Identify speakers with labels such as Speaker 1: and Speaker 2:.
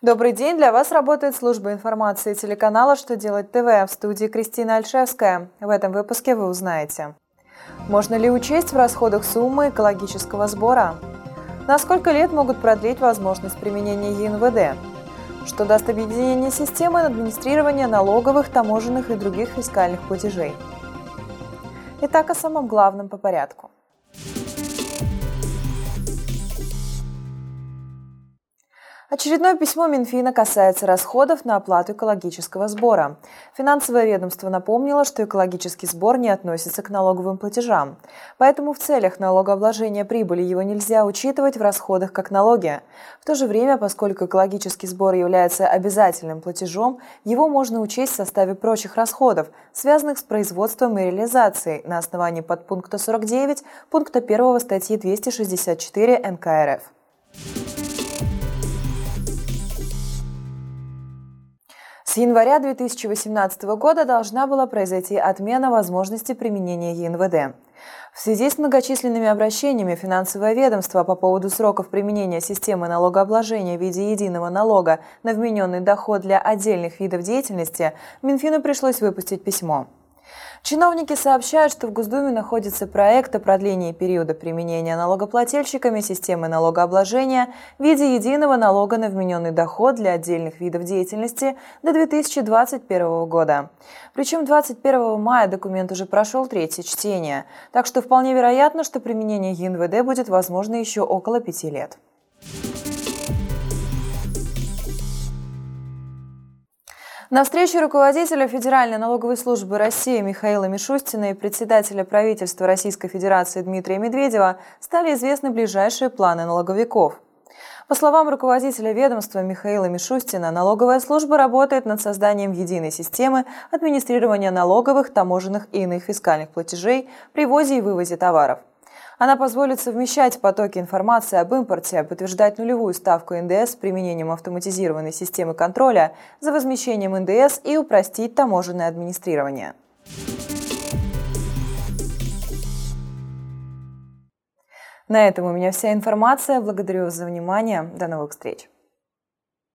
Speaker 1: Добрый день! Для вас работает служба информации телеканала «Что делать ТВ» в студии Кристина Альшевская. В этом выпуске вы узнаете. Можно ли учесть в расходах суммы экологического сбора? На сколько лет могут продлить возможность применения ЕНВД? Что даст объединение системы администрирования налоговых, таможенных и других фискальных платежей? Итак, о самом главном по порядку. Очередное письмо Минфина касается расходов на оплату экологического сбора. Финансовое ведомство напомнило, что экологический сбор не относится к налоговым платежам. Поэтому в целях налогообложения прибыли его нельзя учитывать в расходах как налоги. В то же время, поскольку экологический сбор является обязательным платежом, его можно учесть в составе прочих расходов, связанных с производством и реализацией на основании подпункта 49 пункта 1 статьи 264 НК РФ. Января 2018 года должна была произойти отмена возможности применения ЕНВД. В связи с многочисленными обращениями финансовое ведомство по поводу сроков применения системы налогообложения в виде единого налога на вмененный доход для отдельных видов деятельности, Минфину пришлось выпустить письмо. Чиновники сообщают, что в Госдуме находится проект о продлении периода применения налогоплательщиками системы налогообложения в виде единого налога на вмененный доход для отдельных видов деятельности до 2021 года. Причем 21 мая документ уже прошел третье чтение, так что вполне вероятно, что применение ЕНВД будет возможно еще около пяти лет. На встрече руководителя Федеральной налоговой службы России Михаила Мишустина и председателя правительства Российской Федерации Дмитрия Медведева стали известны ближайшие планы налоговиков. По словам руководителя ведомства Михаила Мишустина, налоговая служба работает над созданием единой системы администрирования налоговых, таможенных и иных фискальных платежей при ввозе и вывозе товаров. Она позволит совмещать потоки информации об импорте, подтверждать нулевую ставку НДС с применением автоматизированной системы контроля за возмещением НДС и упростить таможенное администрирование. На этом у меня вся информация. Благодарю вас за внимание. До новых встреч.